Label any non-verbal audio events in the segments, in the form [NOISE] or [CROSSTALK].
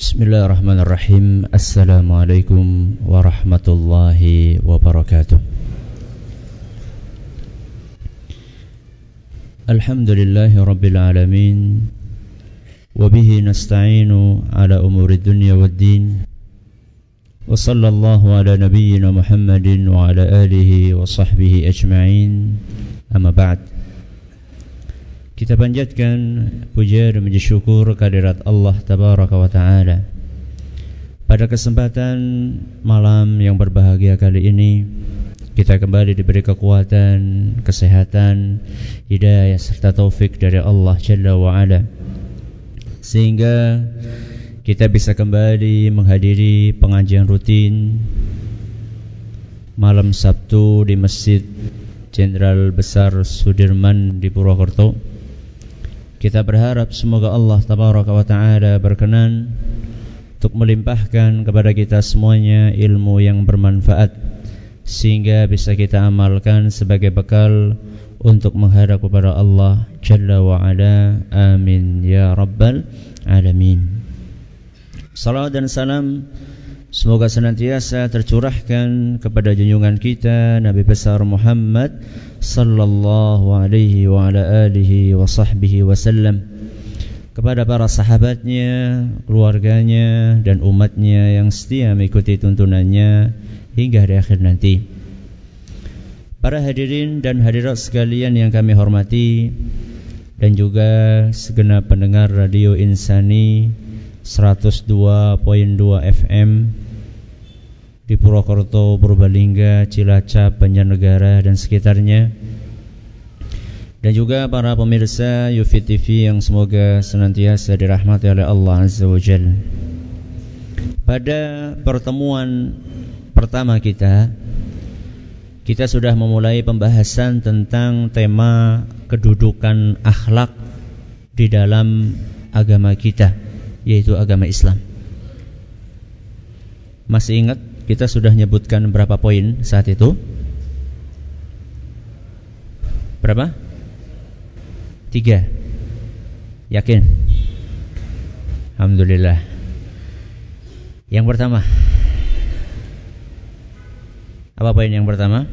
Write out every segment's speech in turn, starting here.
بسم الله الرحمن الرحيم السلام عليكم ورحمة الله وبركاته الحمد لله رب العالمين وبه نستعين على أمور الدنيا والدين وصلى الله على نبينا محمد وعلى آله وصحبه أجمعين أما بعد Kita panjatkan puja dan puji syukur kehadirat Allah Tabaraka wa Ta'ala. Pada kesempatan malam yang berbahagia kali ini Kita kembali diberi kekuatan, kesehatan, hidayah serta taufik dari Allah Jalla wa Ala. Sehingga kita bisa kembali menghadiri pengajian rutin Malam Sabtu di Masjid Jenderal Besar Sudirman di Purwokerto kita berharap semoga Allah tabaraka wa taala berkenan untuk melimpahkan kepada kita semuanya ilmu yang bermanfaat sehingga bisa kita amalkan sebagai bekal untuk menghadap kepada Allah Jalla wa ala. Amin ya rabbal alamin. Salawat dan salam semoga senantiasa tercurahkan kepada junjungan kita Nabi besar Muhammad sallallahu alaihi wa ala alihi wa sahbihi wasallam kepada para sahabatnya, keluarganya dan umatnya yang setia mengikuti tuntunannya hingga di akhir nanti. Para hadirin dan hadirat sekalian yang kami hormati dan juga segenap pendengar Radio Insani 102.2 FM di Purwokerto, Purbalingga, Cilacap, Banjarnegara dan sekitarnya dan juga para pemirsa Yufi TV yang semoga senantiasa dirahmati oleh Allah Azza wa Jal. Pada pertemuan pertama kita kita sudah memulai pembahasan tentang tema kedudukan akhlak di dalam agama kita yaitu agama Islam. Masih ingat kita sudah menyebutkan berapa poin saat itu? Berapa? Tiga Yakin? Alhamdulillah Yang pertama Apa poin yang pertama?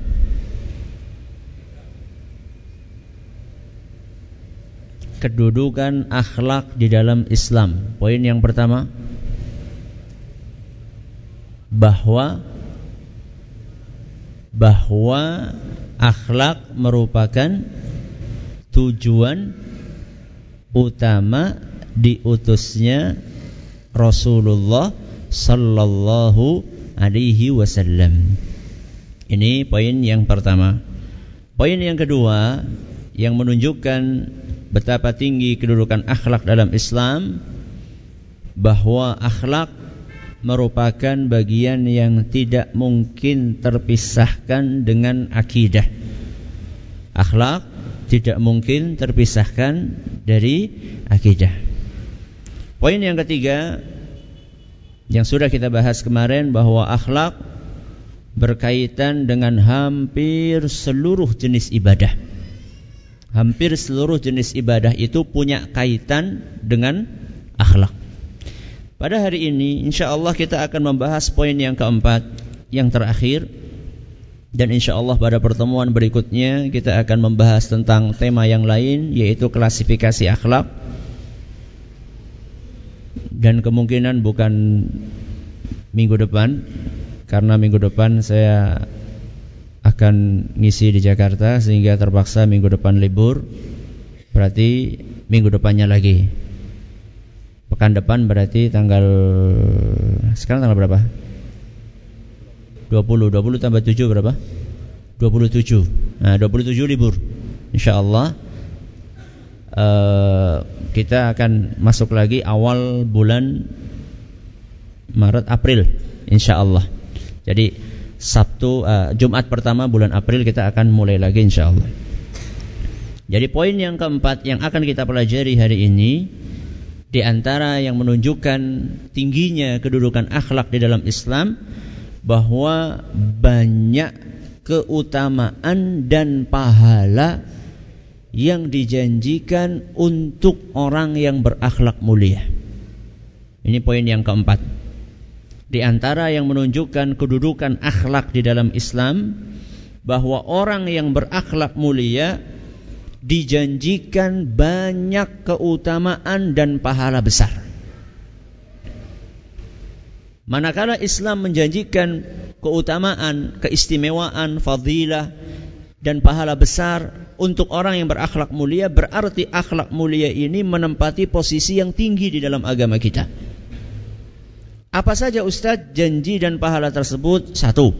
Kedudukan akhlak di dalam Islam Poin yang pertama bahwa bahwa akhlak merupakan tujuan utama diutusnya Rasulullah sallallahu alaihi wasallam. Ini poin yang pertama. Poin yang kedua yang menunjukkan betapa tinggi kedudukan akhlak dalam Islam bahwa akhlak merupakan bagian yang tidak mungkin terpisahkan dengan akidah. Akhlak tidak mungkin terpisahkan dari akidah. Poin yang ketiga yang sudah kita bahas kemarin bahwa akhlak berkaitan dengan hampir seluruh jenis ibadah. Hampir seluruh jenis ibadah itu punya kaitan dengan akhlak. Pada hari ini insya Allah kita akan membahas poin yang keempat yang terakhir. Dan insya Allah pada pertemuan berikutnya kita akan membahas tentang tema yang lain yaitu klasifikasi akhlak. Dan kemungkinan bukan minggu depan karena minggu depan saya akan ngisi di Jakarta sehingga terpaksa minggu depan libur. Berarti minggu depannya lagi Pekan depan berarti tanggal sekarang tanggal berapa? 20. 20 tambah 7 berapa? 27. Nah, 27 libur. Insyaallah uh, kita akan masuk lagi awal bulan Maret April insyaallah. Jadi Sabtu uh, Jumat pertama bulan April kita akan mulai lagi insyaallah. Jadi poin yang keempat yang akan kita pelajari hari ini di antara yang menunjukkan tingginya kedudukan akhlak di dalam Islam bahwa banyak keutamaan dan pahala yang dijanjikan untuk orang yang berakhlak mulia. Ini poin yang keempat. Di antara yang menunjukkan kedudukan akhlak di dalam Islam bahwa orang yang berakhlak mulia dijanjikan banyak keutamaan dan pahala besar. Manakala Islam menjanjikan keutamaan, keistimewaan, fadilah dan pahala besar untuk orang yang berakhlak mulia, berarti akhlak mulia ini menempati posisi yang tinggi di dalam agama kita. Apa saja Ustadz janji dan pahala tersebut? Satu.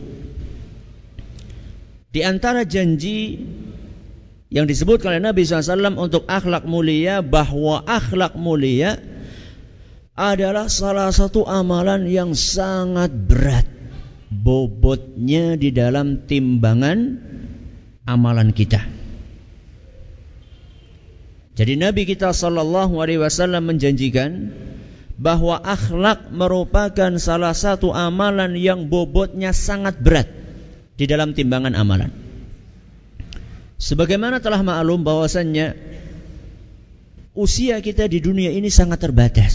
Di antara janji yang disebut oleh Nabi SAW untuk akhlak mulia bahwa akhlak mulia adalah salah satu amalan yang sangat berat bobotnya di dalam timbangan amalan kita. Jadi Nabi kita sallallahu alaihi wasallam menjanjikan bahwa akhlak merupakan salah satu amalan yang bobotnya sangat berat di dalam timbangan amalan. Sebagaimana telah maklum bahwasannya usia kita di dunia ini sangat terbatas.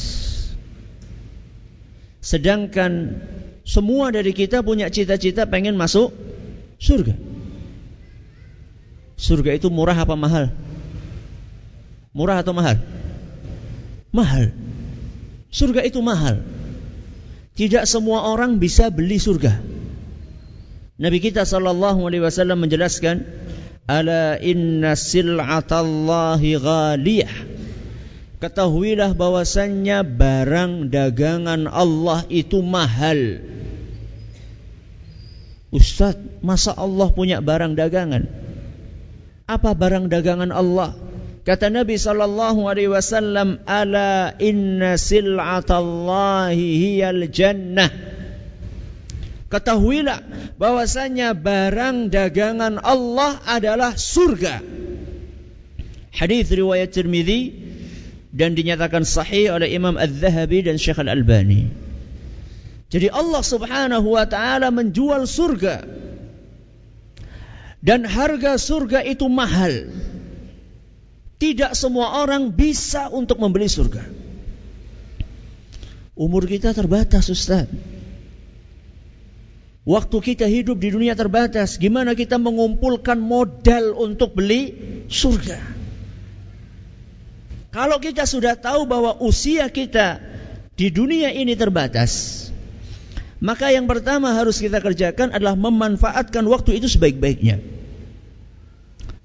Sedangkan semua dari kita punya cita-cita pengen masuk surga. Surga itu murah apa mahal? Murah atau mahal? Mahal. Surga itu mahal. Tidak semua orang bisa beli surga. Nabi kita sallallahu alaihi wasallam menjelaskan, "Ala inna sil'atallahi ghaliyah." Ketahuilah bahwasannya barang dagangan Allah itu mahal. Ustaz, masa Allah punya barang dagangan? Apa barang dagangan Allah? Kata Nabi sallallahu alaihi wasallam, "Ala inna sil'atallahi hiyal jannah." Ketahuilah bahwasanya barang dagangan Allah adalah surga. Hadis riwayat Tirmizi dan dinyatakan sahih oleh Imam Az-Zahabi dan Syekh Al-Albani. Jadi Allah Subhanahu wa taala menjual surga. Dan harga surga itu mahal. Tidak semua orang bisa untuk membeli surga. Umur kita terbatas, Ustaz. Waktu kita hidup di dunia terbatas, gimana kita mengumpulkan modal untuk beli surga? Kalau kita sudah tahu bahwa usia kita di dunia ini terbatas, maka yang pertama harus kita kerjakan adalah memanfaatkan waktu itu sebaik-baiknya.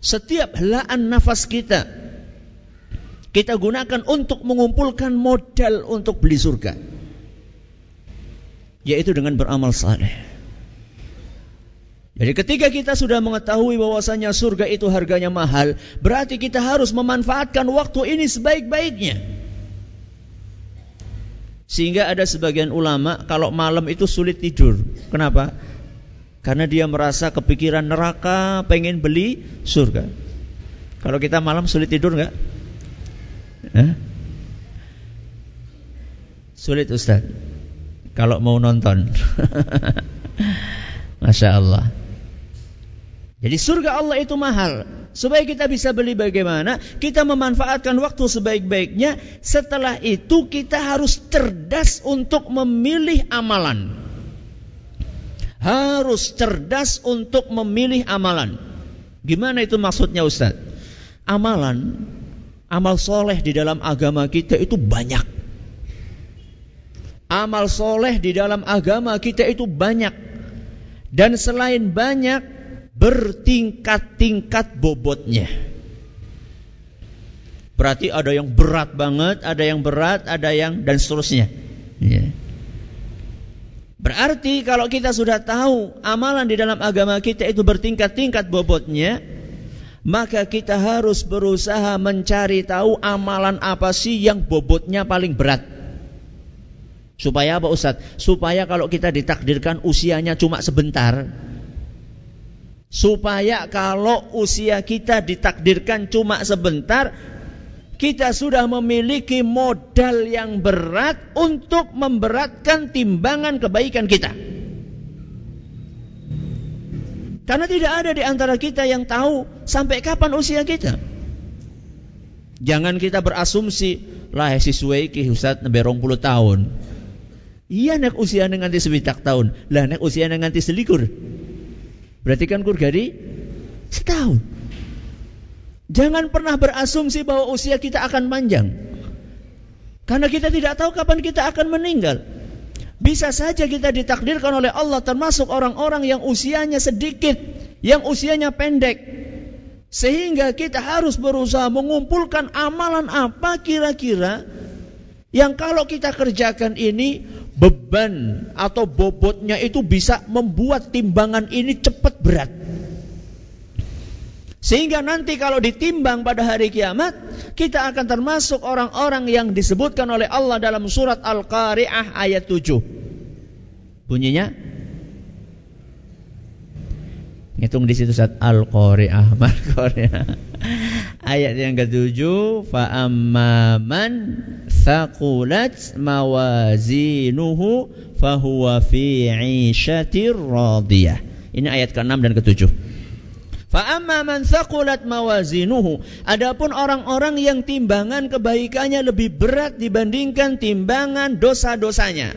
Setiap helaan nafas kita kita gunakan untuk mengumpulkan modal untuk beli surga. Yaitu dengan beramal saleh. Jadi ketika kita sudah mengetahui bahwasanya surga itu harganya mahal, berarti kita harus memanfaatkan waktu ini sebaik-baiknya. Sehingga ada sebagian ulama kalau malam itu sulit tidur. Kenapa? Karena dia merasa kepikiran neraka, pengen beli surga. Kalau kita malam sulit tidur nggak? Eh? Sulit Ustaz Kalau mau nonton [LAUGHS] Masya Allah Jadi surga Allah itu mahal Supaya kita bisa beli bagaimana Kita memanfaatkan waktu sebaik-baiknya Setelah itu kita harus cerdas untuk memilih amalan Harus cerdas untuk memilih amalan Gimana itu maksudnya Ustaz? Amalan Amal soleh di dalam agama kita itu banyak. Amal soleh di dalam agama kita itu banyak. Dan selain banyak, bertingkat-tingkat bobotnya. Berarti ada yang berat banget, ada yang berat, ada yang dan seterusnya. Ya. Berarti kalau kita sudah tahu amalan di dalam agama kita itu bertingkat-tingkat bobotnya, maka kita harus berusaha mencari tahu amalan apa sih yang bobotnya paling berat. Supaya apa Ustaz? Supaya kalau kita ditakdirkan usianya cuma sebentar. Supaya kalau usia kita ditakdirkan cuma sebentar, kita sudah memiliki modal yang berat untuk memberatkan timbangan kebaikan kita. Karena tidak ada di antara kita yang tahu sampai kapan usia kita. Jangan kita berasumsi lah siswa iki Ustaz nembe 20 tahun. Iya nek usia nganti sewidak tahun. Lah nek usia nganti selikur. Berarti kan kur gadi setahun. Jangan pernah berasumsi bahwa usia kita akan panjang. Karena kita tidak tahu kapan kita akan meninggal. Bisa saja kita ditakdirkan oleh Allah termasuk orang-orang yang usianya sedikit, yang usianya pendek. Sehingga kita harus berusaha mengumpulkan amalan apa kira-kira yang kalau kita kerjakan ini beban atau bobotnya itu bisa membuat timbangan ini cepat berat. Sehingga nanti kalau ditimbang pada hari kiamat, kita akan termasuk orang-orang yang disebutkan oleh Allah dalam surat Al-Qari'ah ayat 7. Bunyinya Ngitung di situ saat Al-Qari'ah, [LAUGHS] Al-Qari'ah. Ayat yang ketujuh, fa amman thaqulat mawazinuhu fahuwa fi 'ishatir radiyah. Ini ayat ke-6 dan ke-7. Fa amma man thaqulat mawazinuhu. Adapun orang-orang yang timbangan kebaikannya lebih berat dibandingkan timbangan dosa-dosanya.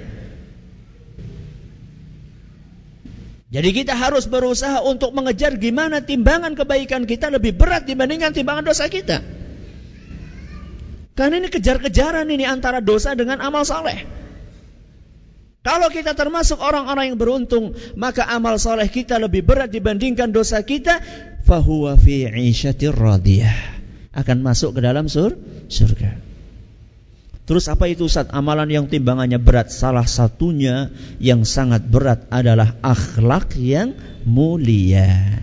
Jadi kita harus berusaha untuk mengejar gimana timbangan kebaikan kita lebih berat dibandingkan timbangan dosa kita. Karena ini kejar-kejaran ini antara dosa dengan amal saleh. Kalau kita termasuk orang-orang yang beruntung, maka amal saleh kita lebih berat dibandingkan dosa kita, fahuwa fi radiyah. Akan masuk ke dalam sur surga. Terus apa itu Ustaz? Amalan yang timbangannya berat. Salah satunya yang sangat berat adalah akhlak yang mulia.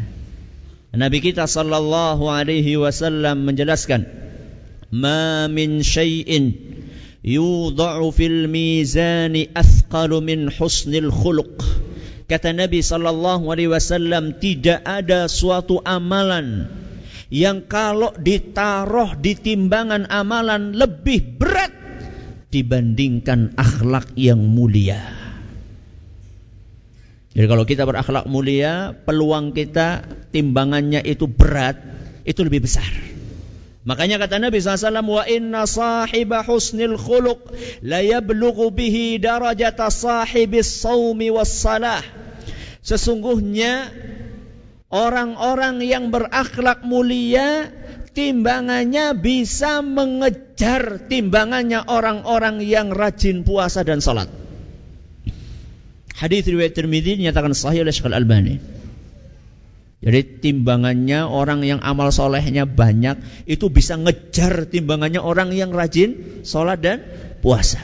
Nabi kita sallallahu alaihi wasallam menjelaskan, "Ma min syai'in yudha'u fil mizani athqalu min husnil khuluq." Kata Nabi sallallahu alaihi wasallam, tidak ada suatu amalan yang kalau ditaruh di timbangan amalan lebih berat dibandingkan akhlak yang mulia. Jadi kalau kita berakhlak mulia, peluang kita timbangannya itu berat, itu lebih besar. Makanya kata Nabi SAW, wa inna sahiba husnil khuluq la yablughu bihi darajata sahibis sawmi was salah. Sesungguhnya orang-orang yang berakhlak mulia timbangannya bisa mengejar timbangannya orang-orang yang rajin puasa dan salat. Hadis riwayat Tirmidzi dinyatakan sahih oleh Syekh Al-Albani. Jadi timbangannya orang yang amal solehnya banyak itu bisa ngejar timbangannya orang yang rajin sholat dan puasa.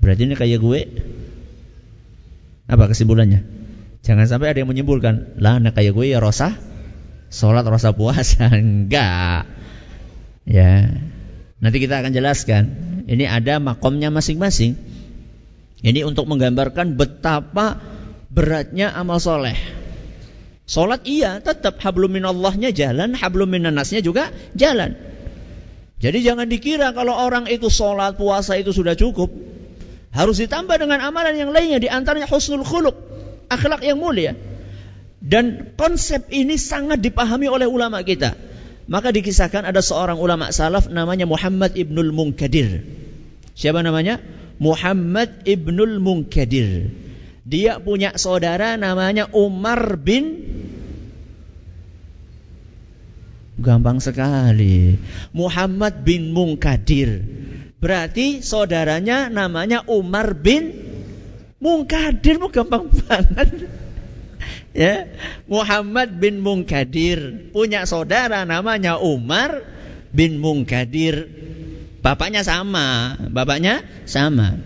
Berarti ini kayak gue. Apa kesimpulannya? Jangan sampai ada yang menyimpulkan, lah anak kayak gue ya rosah sholat rasa puasa. [LAUGHS] Enggak. Ya. Nanti kita akan jelaskan ini ada makomnya masing-masing. Ini untuk menggambarkan betapa beratnya amal soleh. Sholat iya tetap hablum minallahnya jalan hablum minannasnya juga jalan. Jadi jangan dikira kalau orang itu sholat puasa itu sudah cukup. Harus ditambah dengan amalan yang lainnya di antaranya husnul khuluq akhlak yang mulia dan konsep ini sangat dipahami oleh ulama kita. Maka dikisahkan ada seorang ulama salaf namanya Muhammad ibnul Munkadir. Siapa namanya? Muhammad ibnul Munkadir. Dia punya saudara namanya Umar bin Gampang sekali. Muhammad bin Munkadir. Berarti saudaranya namanya Umar bin Munkadir. Gampang banget. Ya Muhammad bin Munkadir punya saudara namanya Umar bin Munkadir bapaknya sama. Bapaknya sama.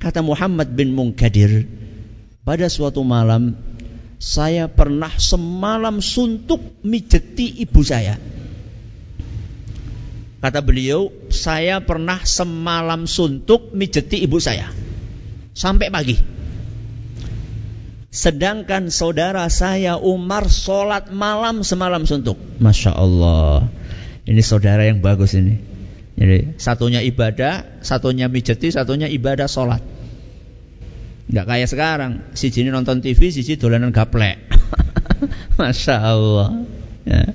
Kata Muhammad bin Munkadir pada suatu malam saya pernah semalam suntuk mijeti ibu saya. Kata beliau saya pernah semalam suntuk mijeti ibu saya sampai pagi Sedangkan saudara saya Umar sholat malam semalam suntuk. Masya Allah. Ini saudara yang bagus ini. Jadi satunya ibadah, satunya mijeti, satunya ibadah sholat. Gak kayak sekarang. Si jini nonton TV, si jini dolanan gaplek. [LAUGHS] Masya Allah. Ya.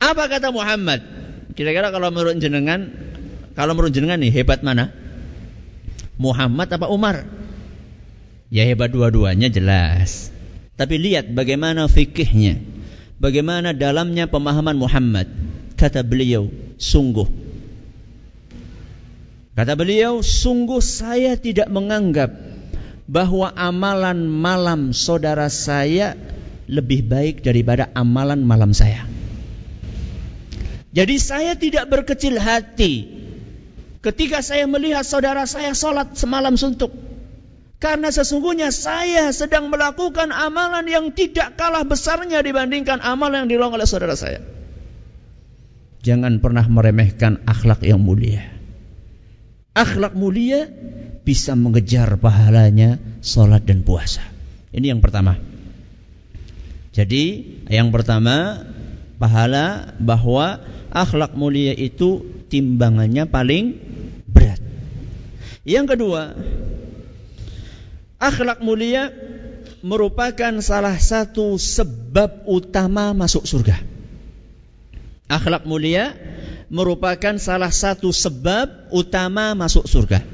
Apa kata Muhammad? Kira-kira kalau menurut jenengan, kalau menurut jenengan nih hebat mana? Muhammad apa Umar? Ya hebat dua-duanya jelas. Tapi lihat bagaimana fikihnya. Bagaimana dalamnya pemahaman Muhammad. Kata beliau, sungguh. Kata beliau, sungguh saya tidak menganggap bahwa amalan malam saudara saya lebih baik daripada amalan malam saya. Jadi saya tidak berkecil hati ketika saya melihat saudara saya sholat semalam suntuk. Karena sesungguhnya saya sedang melakukan amalan yang tidak kalah besarnya dibandingkan amalan yang dilakukan oleh saudara saya. Jangan pernah meremehkan akhlak yang mulia. Akhlak mulia bisa mengejar pahalanya sholat dan puasa. Ini yang pertama. Jadi yang pertama pahala bahwa akhlak mulia itu timbangannya paling berat. Yang kedua, akhlak mulia merupakan salah satu sebab utama masuk surga. Akhlak mulia merupakan salah satu sebab utama masuk surga.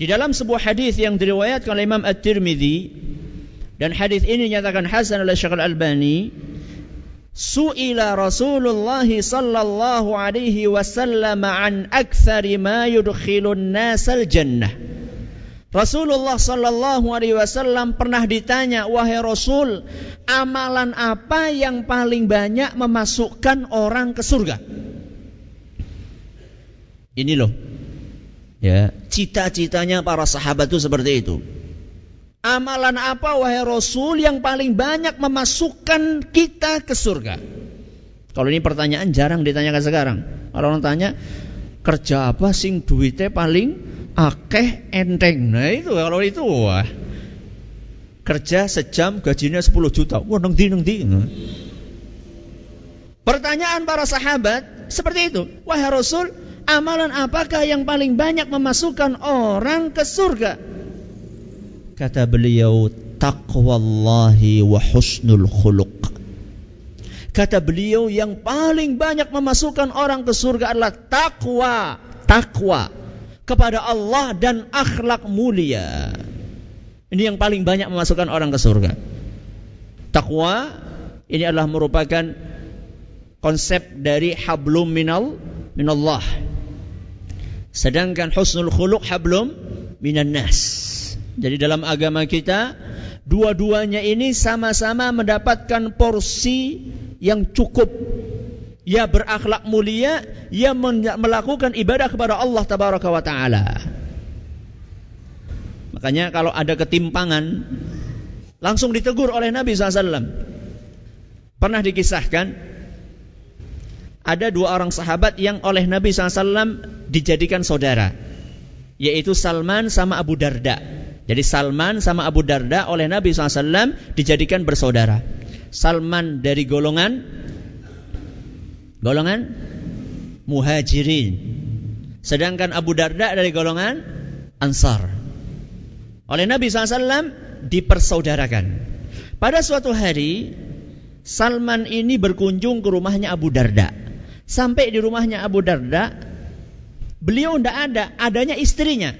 Di dalam sebuah hadis yang diriwayatkan oleh Imam At-Tirmidzi dan hadis ini dinyatakan hasan oleh Syekh Al-Albani, Su'ila Rasulullah sallallahu alaihi wasallam an aktsari ma yudkhilun nasal jannah. Rasulullah sallallahu alaihi wasallam pernah ditanya, "Wahai Rasul, amalan apa yang paling banyak memasukkan orang ke surga?" Ini loh. Ya, cita-citanya para sahabat itu seperti itu. Amalan apa wahai Rasul yang paling banyak memasukkan kita ke surga? Kalau ini pertanyaan jarang ditanyakan sekarang. Kalau orang tanya, kerja apa sing duitnya paling akeh enteng. Nah itu kalau itu wah. Kerja sejam gajinya 10 juta. Wah neng di neng. Pertanyaan para sahabat seperti itu. Wahai Rasul, amalan apakah yang paling banyak memasukkan orang ke surga? Kata beliau, taqwallahi wa husnul khuluq. Kata beliau yang paling banyak memasukkan orang ke surga adalah takwa, takwa kepada Allah dan akhlak mulia. Ini yang paling banyak memasukkan orang ke surga. Takwa ini adalah merupakan konsep dari hablum minal minallah. Sedangkan husnul khuluq hablum minan nas. Jadi dalam agama kita dua-duanya ini sama-sama mendapatkan porsi yang cukup. Ya berakhlak mulia, ya melakukan ibadah kepada Allah tabaraka wa taala. Makanya kalau ada ketimpangan langsung ditegur oleh Nabi SAW. Pernah dikisahkan ada dua orang sahabat yang oleh Nabi SAW dijadikan saudara, yaitu Salman sama Abu Darda. Jadi Salman sama Abu Darda oleh Nabi SAW dijadikan bersaudara. Salman dari golongan golongan muhajirin. Sedangkan Abu Darda dari golongan ansar. Oleh Nabi SAW dipersaudarakan. Pada suatu hari Salman ini berkunjung ke rumahnya Abu Darda. Sampai di rumahnya Abu Darda, beliau tidak ada, adanya istrinya.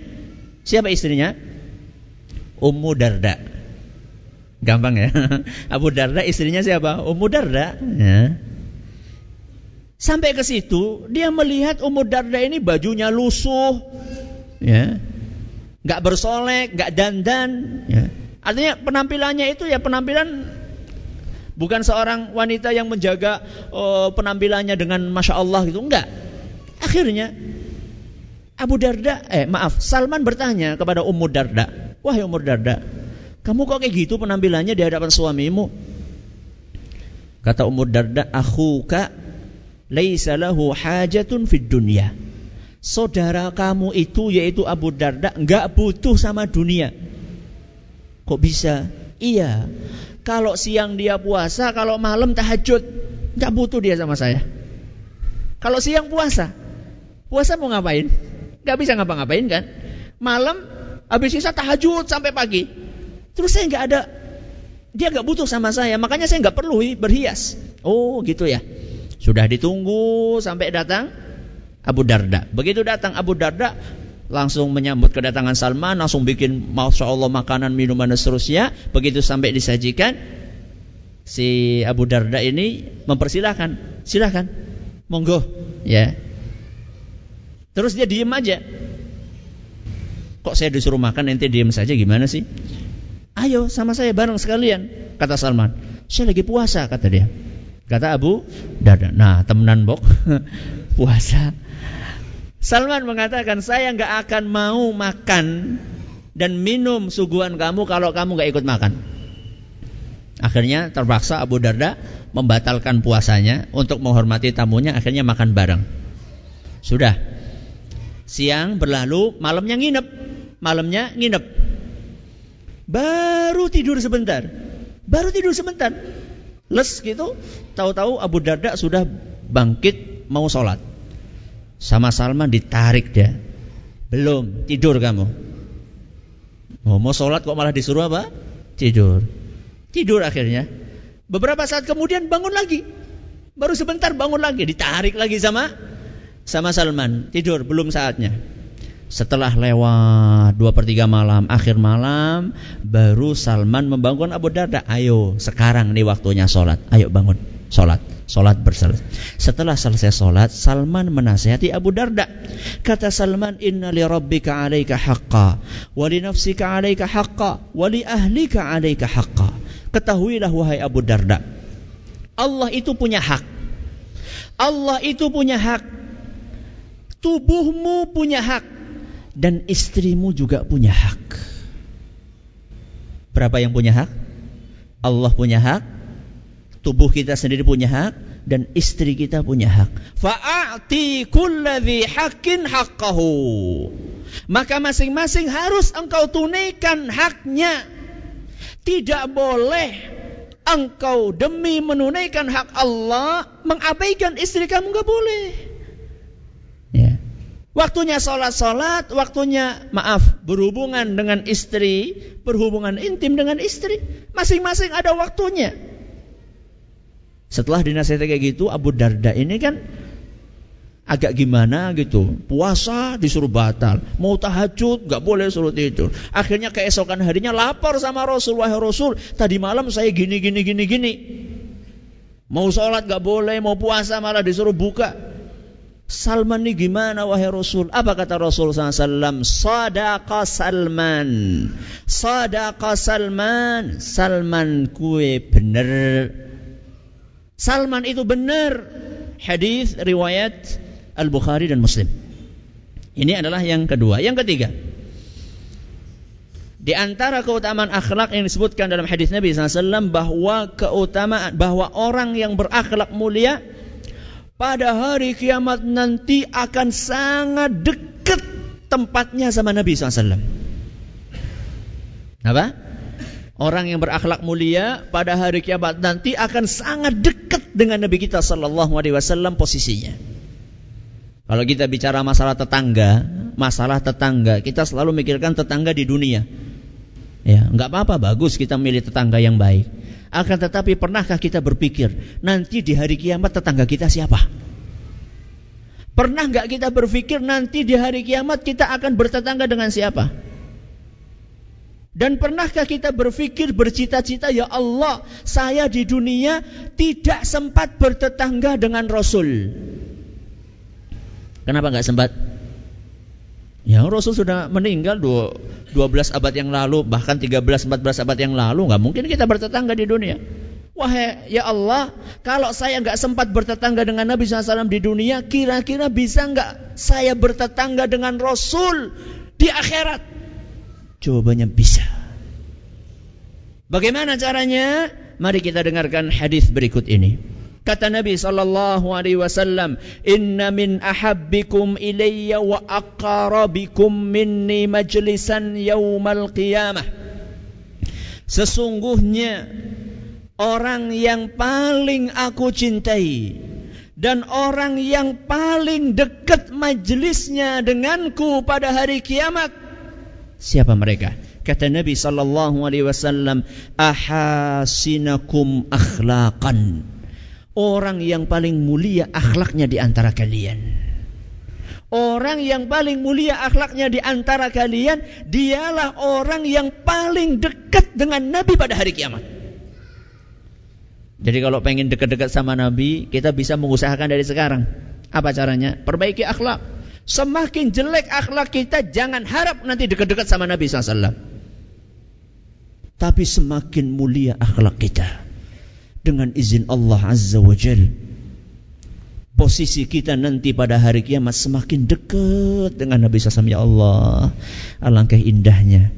Siapa istrinya? Ummu Darda. Gampang ya. [LAUGHS] Abu Darda istrinya siapa? Ummu Darda. Ya. Sampai ke situ, dia melihat Ummu Darda ini bajunya lusuh, ya, nggak bersolek, nggak dandan. Ya. Artinya penampilannya itu ya penampilan bukan seorang wanita yang menjaga oh, penampilannya dengan masya Allah gitu, enggak. Akhirnya Abu Darda, eh maaf, Salman bertanya kepada Ummu Darda, Wahai Umar Darda, kamu kok kayak gitu penampilannya di hadapan suamimu? Kata Umar Darda, akhuka laisa lahu hajatun fid dunya. Saudara kamu itu yaitu Abu Darda enggak butuh sama dunia. Kok bisa? Iya. Kalau siang dia puasa, kalau malam tahajud, enggak butuh dia sama saya. Kalau siang puasa, puasa mau ngapain? Enggak bisa ngapa-ngapain kan? Malam Habis sisa tahajud sampai pagi. Terus saya nggak ada, dia nggak butuh sama saya, makanya saya nggak perlu berhias. Oh gitu ya. Sudah ditunggu sampai datang Abu Darda. Begitu datang Abu Darda, langsung menyambut kedatangan Salman, langsung bikin masya Allah makanan, minuman dan seterusnya. Begitu sampai disajikan, si Abu Darda ini mempersilahkan, silahkan, monggo, ya. Terus dia diem aja. Kok saya disuruh makan, ente diem saja gimana sih? Ayo sama saya bareng sekalian, kata Salman. Saya lagi puasa, kata dia. Kata Abu Darda. Nah, temenan bok [LAUGHS] puasa. Salman mengatakan saya nggak akan mau makan dan minum suguhan kamu kalau kamu nggak ikut makan. Akhirnya terpaksa Abu Darda membatalkan puasanya untuk menghormati tamunya. Akhirnya makan bareng. Sudah. Siang berlalu, malamnya nginep. Malamnya nginep. Baru tidur sebentar. Baru tidur sebentar les gitu, tahu-tahu Abu Darda sudah bangkit mau sholat. Sama Salman ditarik dia. Belum, tidur kamu. Oh, mau sholat kok malah disuruh apa? Tidur. Tidur akhirnya. Beberapa saat kemudian bangun lagi. Baru sebentar bangun lagi, ditarik lagi sama sama Salman. Tidur, belum saatnya. Setelah lewat dua per tiga malam, akhir malam, baru Salman membangun Abu Darda. Ayo, sekarang nih waktunya sholat. Ayo bangun, sholat. Sholat berselesai. Setelah selesai sholat, Salman menasihati Abu Darda. Kata Salman, Inna li rabbika alaika haqqa, wa li nafsika alaika haqqa, wa li ahlika alaika haqqa. Ketahuilah wahai Abu Darda, Allah itu punya hak. Allah itu punya hak. Tubuhmu punya hak dan istrimu juga punya hak. Berapa yang punya hak? Allah punya hak, tubuh kita sendiri punya hak, dan istri kita punya hak. Fa'ati kulladhi haqqin haqqahu. Maka masing-masing harus engkau tunaikan haknya. Tidak boleh engkau demi menunaikan hak Allah mengabaikan istri kamu nggak boleh. Waktunya sholat-sholat, waktunya maaf berhubungan dengan istri, berhubungan intim dengan istri. Masing-masing ada waktunya. Setelah dinasihati kayak gitu, Abu Darda ini kan agak gimana gitu. Puasa disuruh batal, mau tahajud nggak boleh suruh tidur. Akhirnya keesokan harinya lapor sama Rasul, wahai Rasul, tadi malam saya gini gini gini gini. Mau sholat nggak boleh, mau puasa malah disuruh buka. Salman ini gimana wahai Rasul? Apa kata Rasul SAW? Sadaqa Salman. Sadaqa Salman. Salman kue benar. Salman itu benar. Hadis riwayat Al-Bukhari dan Muslim. Ini adalah yang kedua. Yang ketiga. Di antara keutamaan akhlak yang disebutkan dalam hadis Nabi SAW bahwa keutamaan bahwa orang yang berakhlak mulia pada hari kiamat nanti akan sangat dekat tempatnya sama Nabi SAW. Apa? Orang yang berakhlak mulia pada hari kiamat nanti akan sangat dekat dengan Nabi kita Sallallahu Alaihi Wasallam posisinya. Kalau kita bicara masalah tetangga, masalah tetangga, kita selalu mikirkan tetangga di dunia. Ya, nggak apa-apa, bagus kita milih tetangga yang baik. Akan tetapi pernahkah kita berpikir nanti di hari kiamat tetangga kita siapa? Pernah nggak kita berpikir nanti di hari kiamat kita akan bertetangga dengan siapa? Dan pernahkah kita berpikir bercita-cita ya Allah, saya di dunia tidak sempat bertetangga dengan Rasul. Kenapa nggak sempat? Ya Rasul sudah meninggal 12 abad yang lalu, bahkan 13 14 abad yang lalu, nggak mungkin kita bertetangga di dunia. Wahai ya Allah, kalau saya nggak sempat bertetangga dengan Nabi SAW di dunia, kira-kira bisa nggak saya bertetangga dengan Rasul di akhirat? Jawabannya bisa. Bagaimana caranya? Mari kita dengarkan hadis berikut ini. Kata Nabi sallallahu alaihi wasallam, "Inna min ahabbikum ilayya wa aqrabikum minni majlisan yaumal qiyamah." Sesungguhnya orang yang paling aku cintai dan orang yang paling dekat majelisnya denganku pada hari kiamat. Siapa mereka? Kata Nabi sallallahu alaihi wasallam, "Ahasinakum akhlaqan." Orang yang paling mulia akhlaknya di antara kalian. Orang yang paling mulia akhlaknya di antara kalian, dialah orang yang paling dekat dengan Nabi pada hari kiamat. Jadi kalau pengen dekat-dekat sama Nabi, kita bisa mengusahakan dari sekarang. Apa caranya? Perbaiki akhlak. Semakin jelek akhlak kita, jangan harap nanti dekat-dekat sama Nabi SAW. Tapi semakin mulia akhlak kita. Dengan izin Allah Azza wa Jalla posisi kita nanti pada hari kiamat semakin dekat dengan Nabi SAW ya Allah alangkah indahnya.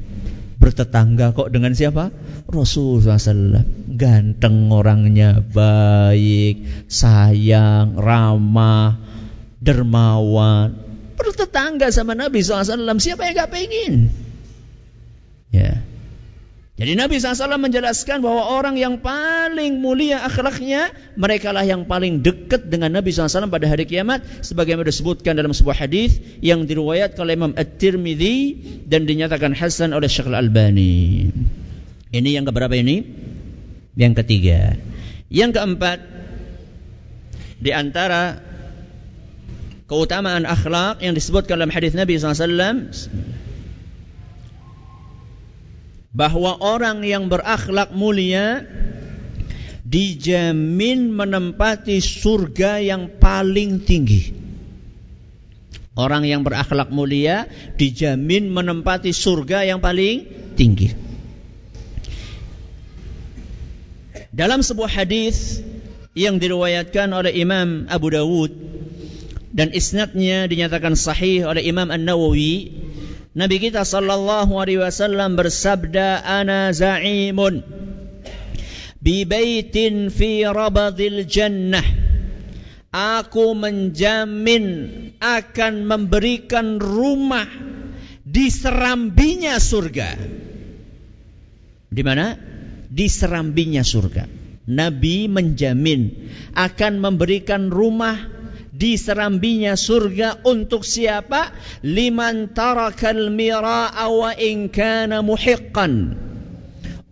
Bertetangga kok dengan siapa? Rasul SAW ganteng orangnya baik sayang ramah dermawan. Bertetangga sama Nabi SAW siapa yang gak pengen? Ya jadi Nabi SAW menjelaskan bahwa orang yang paling mulia akhlaknya, mereka lah yang paling dekat dengan Nabi SAW pada hari kiamat. Sebagaimana disebutkan dalam sebuah hadis yang diriwayatkan oleh Imam At-Tirmidzi dan dinyatakan hasan oleh Syekh Al-Albani. Ini yang keberapa ini? Yang ketiga. Yang keempat, di antara keutamaan akhlak yang disebutkan dalam hadis Nabi SAW bahwa orang yang berakhlak mulia dijamin menempati surga yang paling tinggi. Orang yang berakhlak mulia dijamin menempati surga yang paling tinggi. Dalam sebuah hadis yang diriwayatkan oleh Imam Abu Dawud dan isnadnya dinyatakan sahih oleh Imam An-Nawawi Nabi kita sallallahu alaihi wasallam bersabda ana za'imun bi baitin fi rabadil jannah Aku menjamin akan memberikan rumah di serambinya surga. Di mana? Di serambinya surga. Nabi menjamin akan memberikan rumah di serambinya surga untuk siapa? Liman tarakal mira'a wa in kana muhiqqan.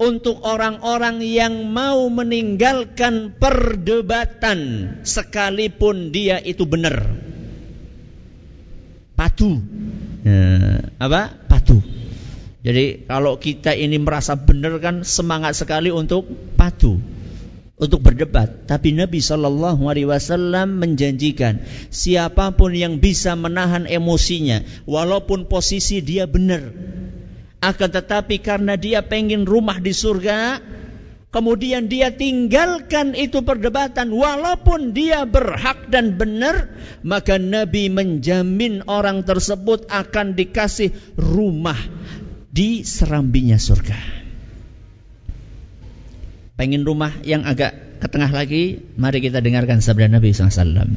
Untuk orang-orang yang mau meninggalkan perdebatan sekalipun dia itu benar. Patu. Ya, apa? Patu. Jadi kalau kita ini merasa benar kan semangat sekali untuk patuh untuk berdebat. Tapi Nabi Shallallahu Alaihi Wasallam menjanjikan siapa pun yang bisa menahan emosinya, walaupun posisi dia benar, akan tetapi karena dia pengen rumah di surga, kemudian dia tinggalkan itu perdebatan, walaupun dia berhak dan benar, maka Nabi menjamin orang tersebut akan dikasih rumah di serambinya surga pengen rumah yang agak ke tengah lagi, mari kita dengarkan sabda Nabi SAW.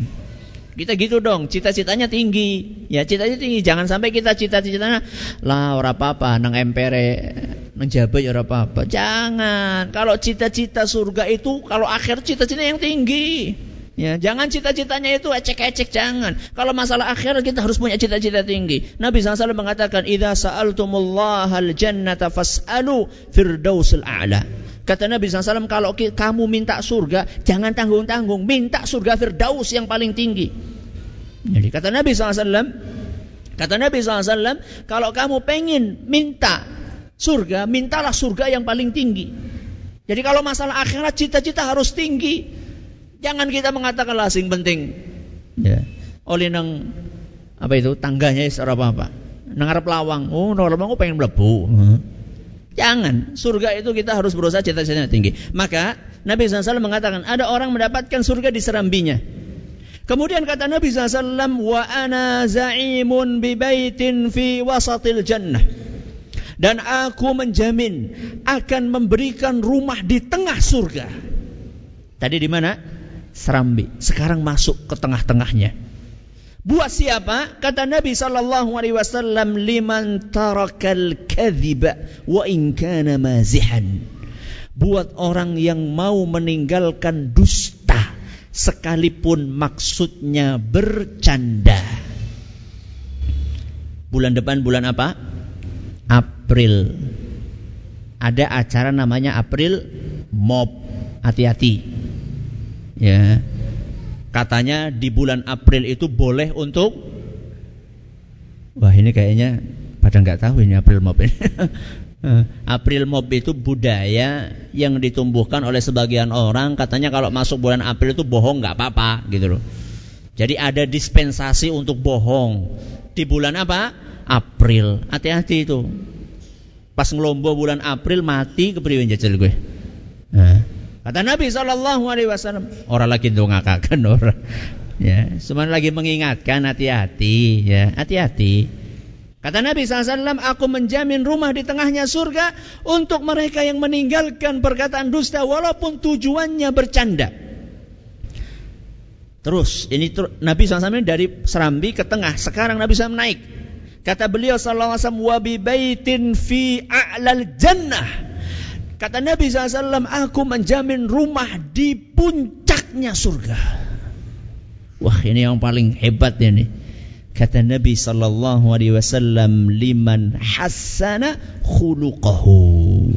Kita gitu dong, cita-citanya tinggi. Ya, cita-citanya tinggi. Jangan sampai kita cita-citanya lah ora apa-apa nang empere nang jabat ya ora apa-apa. Jangan. Kalau cita-cita surga itu kalau akhir cita-cita yang tinggi. Ya, jangan cita-citanya itu ecek-ecek jangan. Kalau masalah akhir kita harus punya cita-cita tinggi. Nabi SAW mengatakan, "Idza sa'altumullaha al-jannata fas'alu firdausil a'la." Kata Nabi SAW, kalau kamu minta surga, jangan tanggung-tanggung, minta surga Firdaus yang paling tinggi. Jadi kata Nabi SAW, kata Nabi SAW, kalau kamu pengen minta surga, mintalah surga yang paling tinggi. Jadi kalau masalah akhirat, cita-cita harus tinggi. Jangan kita mengatakan lah sing penting. Ya. Oleh nang apa itu tangganya apa apa. Nang arep lawang, oh nang lawang pengen mlebu. Jangan. Surga itu kita harus berusaha cita-citanya tinggi. Maka Nabi SAW mengatakan ada orang mendapatkan surga di serambinya. Kemudian kata Nabi SAW, wa ana za'imun bi baitin fi wasatil jannah. Dan aku menjamin akan memberikan rumah di tengah surga. Tadi di mana? Serambi. Sekarang masuk ke tengah-tengahnya. Buat siapa? Kata Nabi sallallahu alaihi wasallam liman tarakal kadhiba wa in kana mazihan. Buat orang yang mau meninggalkan dusta sekalipun maksudnya bercanda. Bulan depan bulan apa? April. Ada acara namanya April Mob. Hati-hati. Ya. Katanya di bulan April itu boleh untuk Wah, ini kayaknya pada nggak tahu ini April Mop ini. [LAUGHS] April Mop itu budaya yang ditumbuhkan oleh sebagian orang katanya kalau masuk bulan April itu bohong nggak apa-apa gitu loh. Jadi ada dispensasi untuk bohong di bulan apa? April. Hati-hati itu. Pas ngelombo bulan April mati kepriwe jajal gue. Nah. Kata Nabi Shallallahu Alaihi Wasallam, orang lagi dongakakan [LAUGHS] orang, ya, cuma lagi mengingatkan hati-hati, ya, hati-hati. Kata Nabi SAW, aku menjamin rumah di tengahnya surga untuk mereka yang meninggalkan perkataan dusta walaupun tujuannya bercanda. Terus, ini ter Nabi SAW dari Serambi ke tengah. Sekarang Nabi SAW naik. Kata beliau SAW, baitin fi a'lal jannah Kata Nabi SAW, aku menjamin rumah di puncaknya surga. Wah ini yang paling hebat ini. Kata Nabi Sallallahu Alaihi Wasallam, liman hasana khuluqahu.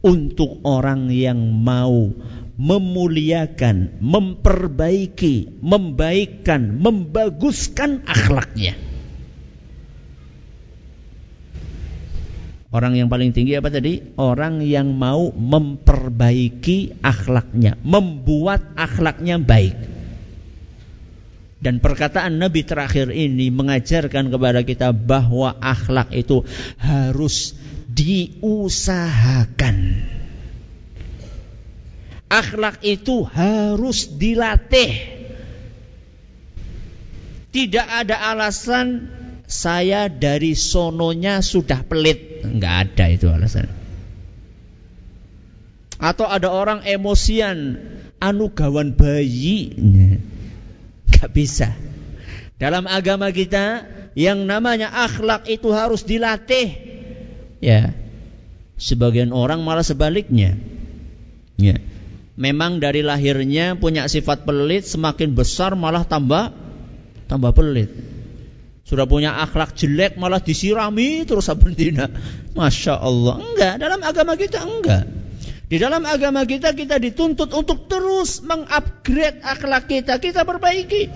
Untuk orang yang mau memuliakan, memperbaiki, membaikkan, membaguskan akhlaknya. Orang yang paling tinggi apa tadi? Orang yang mau memperbaiki akhlaknya, membuat akhlaknya baik. Dan perkataan Nabi terakhir ini mengajarkan kepada kita bahwa akhlak itu harus diusahakan. Akhlak itu harus dilatih. Tidak ada alasan saya dari sononya sudah pelit. Enggak ada itu alasan. Atau ada orang emosian, anu gawan bayi. Enggak bisa. Dalam agama kita yang namanya akhlak itu harus dilatih. Ya. Sebagian orang malah sebaliknya. Ya. Memang dari lahirnya punya sifat pelit, semakin besar malah tambah tambah pelit. Sudah punya akhlak jelek malah disirami terus sabendina. Masya Allah. Enggak, dalam agama kita enggak. Di dalam agama kita kita dituntut untuk terus mengupgrade akhlak kita, kita perbaiki.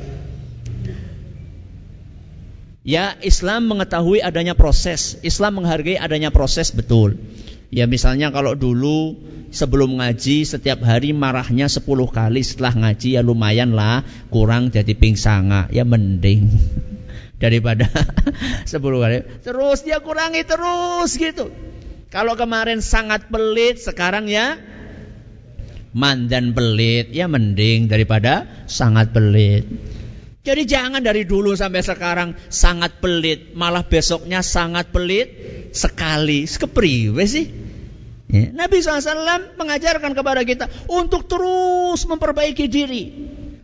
Ya, Islam mengetahui adanya proses. Islam menghargai adanya proses betul. Ya misalnya kalau dulu sebelum ngaji setiap hari marahnya 10 kali setelah ngaji ya lumayan lah kurang jadi pingsanga ya mending daripada [LAUGHS] 10 kali. Terus dia kurangi terus gitu. Kalau kemarin sangat pelit, sekarang ya mandan pelit, ya mending daripada sangat pelit. Jadi jangan dari dulu sampai sekarang sangat pelit, malah besoknya sangat pelit sekali. Kepriwe sih? Ya. Nabi SAW mengajarkan kepada kita untuk terus memperbaiki diri.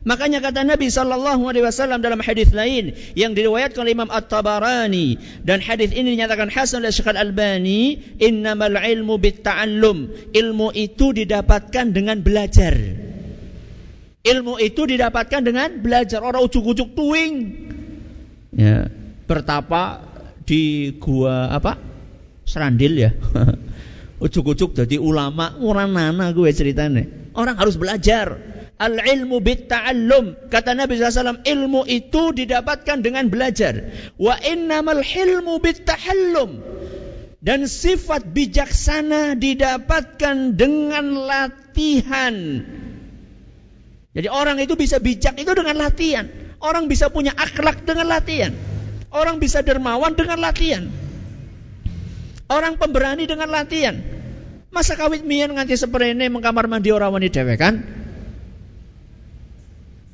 Makanya kata Nabi sallallahu alaihi wasallam dalam hadis lain yang diriwayatkan oleh Imam At-Tabarani dan hadis ini dinyatakan hasan oleh Syekh Al-Albani, "Innamal ilmu bitta'allum." Ilmu itu didapatkan dengan belajar. Ilmu itu didapatkan dengan belajar. Orang ujuk-ujuk tuing. Ya, bertapa di gua apa? Serandil ya. [LAUGHS] ujuk-ujuk jadi ulama, orang nana gue ceritanya. Orang harus belajar. Al-ilmu bitta'allum. Kata Nabi SAW, ilmu itu didapatkan dengan belajar. Wa innamal hilmu bitta'allum. Dan sifat bijaksana didapatkan dengan latihan. Jadi orang itu bisa bijak itu dengan latihan. Orang bisa punya akhlak dengan latihan. Orang bisa dermawan dengan latihan. Orang pemberani dengan latihan. Masa kawit mian nganti seperene mengkamar mandi orang wanita dewe kan?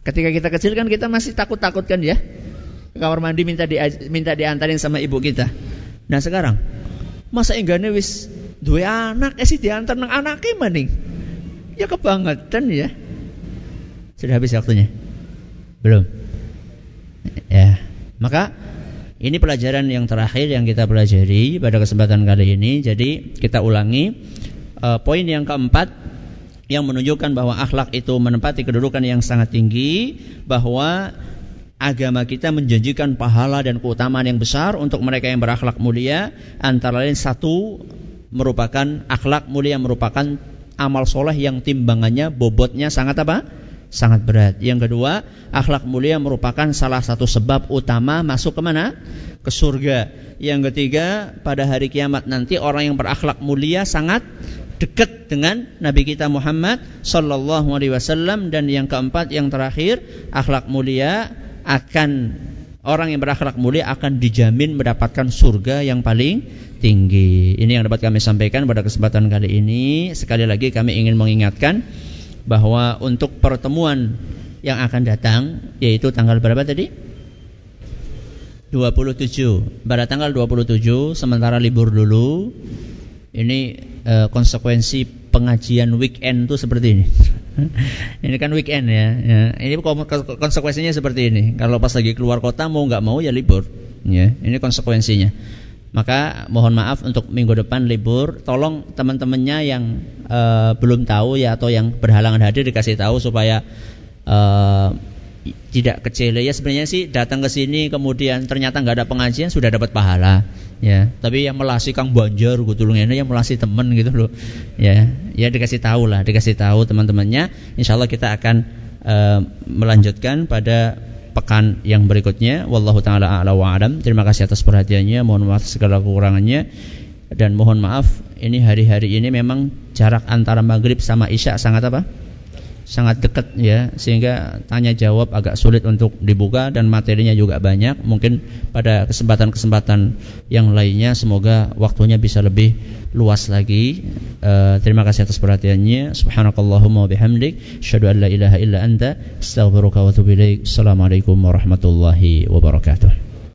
Ketika kita kecil kan kita masih takut-takut kan ya. Kamar mandi minta di minta diantarin sama ibu kita. Nah sekarang masa enggaknya wis dua anak eh sih diantar nang anaknya maning. Ya kebangetan ya. Sudah habis waktunya? Belum. Ya. Maka ini pelajaran yang terakhir yang kita pelajari pada kesempatan kali ini. Jadi kita ulangi uh, poin yang keempat yang menunjukkan bahwa akhlak itu menempati kedudukan yang sangat tinggi bahwa agama kita menjanjikan pahala dan keutamaan yang besar untuk mereka yang berakhlak mulia antara lain satu merupakan akhlak mulia merupakan amal soleh yang timbangannya bobotnya sangat apa sangat berat. Yang kedua, akhlak mulia merupakan salah satu sebab utama masuk ke mana? Ke surga. Yang ketiga, pada hari kiamat nanti orang yang berakhlak mulia sangat dekat dengan Nabi kita Muhammad sallallahu alaihi wasallam dan yang keempat yang terakhir akhlak mulia akan orang yang berakhlak mulia akan dijamin mendapatkan surga yang paling tinggi. Ini yang dapat kami sampaikan pada kesempatan kali ini. Sekali lagi kami ingin mengingatkan bahwa untuk pertemuan yang akan datang yaitu tanggal berapa tadi? 27. Pada tanggal 27 sementara libur dulu. Ini e, konsekuensi pengajian weekend itu seperti ini. [LAUGHS] ini kan weekend ya. ya. Ini konsekuensinya seperti ini. Kalau pas lagi keluar kota mau nggak mau ya libur. Ya, ini konsekuensinya. Maka mohon maaf untuk minggu depan libur. Tolong teman-temannya yang uh, belum tahu ya atau yang berhalangan hadir dikasih tahu supaya uh, tidak kecil ya sebenarnya sih datang ke sini kemudian ternyata nggak ada pengajian sudah dapat pahala ya tapi yang melasi kang banjar gitu loh ini yang melasi temen gitu loh ya ya dikasih tahu lah dikasih tahu teman-temannya insya Allah kita akan uh, melanjutkan pada pekan yang berikutnya. Wallahu taala a'la wa adam. Terima kasih atas perhatiannya. Mohon maaf segala kekurangannya dan mohon maaf ini hari-hari ini memang jarak antara maghrib sama isya sangat apa? Sangat dekat ya. Sehingga tanya jawab agak sulit untuk dibuka dan materinya juga banyak. Mungkin pada kesempatan-kesempatan yang lainnya semoga waktunya bisa lebih luas lagi. Uh, terima kasih atas perhatiannya. Subhanakallahumma bihamdik. Syadu an la ilaha illa anta. Astaghfiruka wa atubu assalamualaikum warahmatullahi wabarakatuh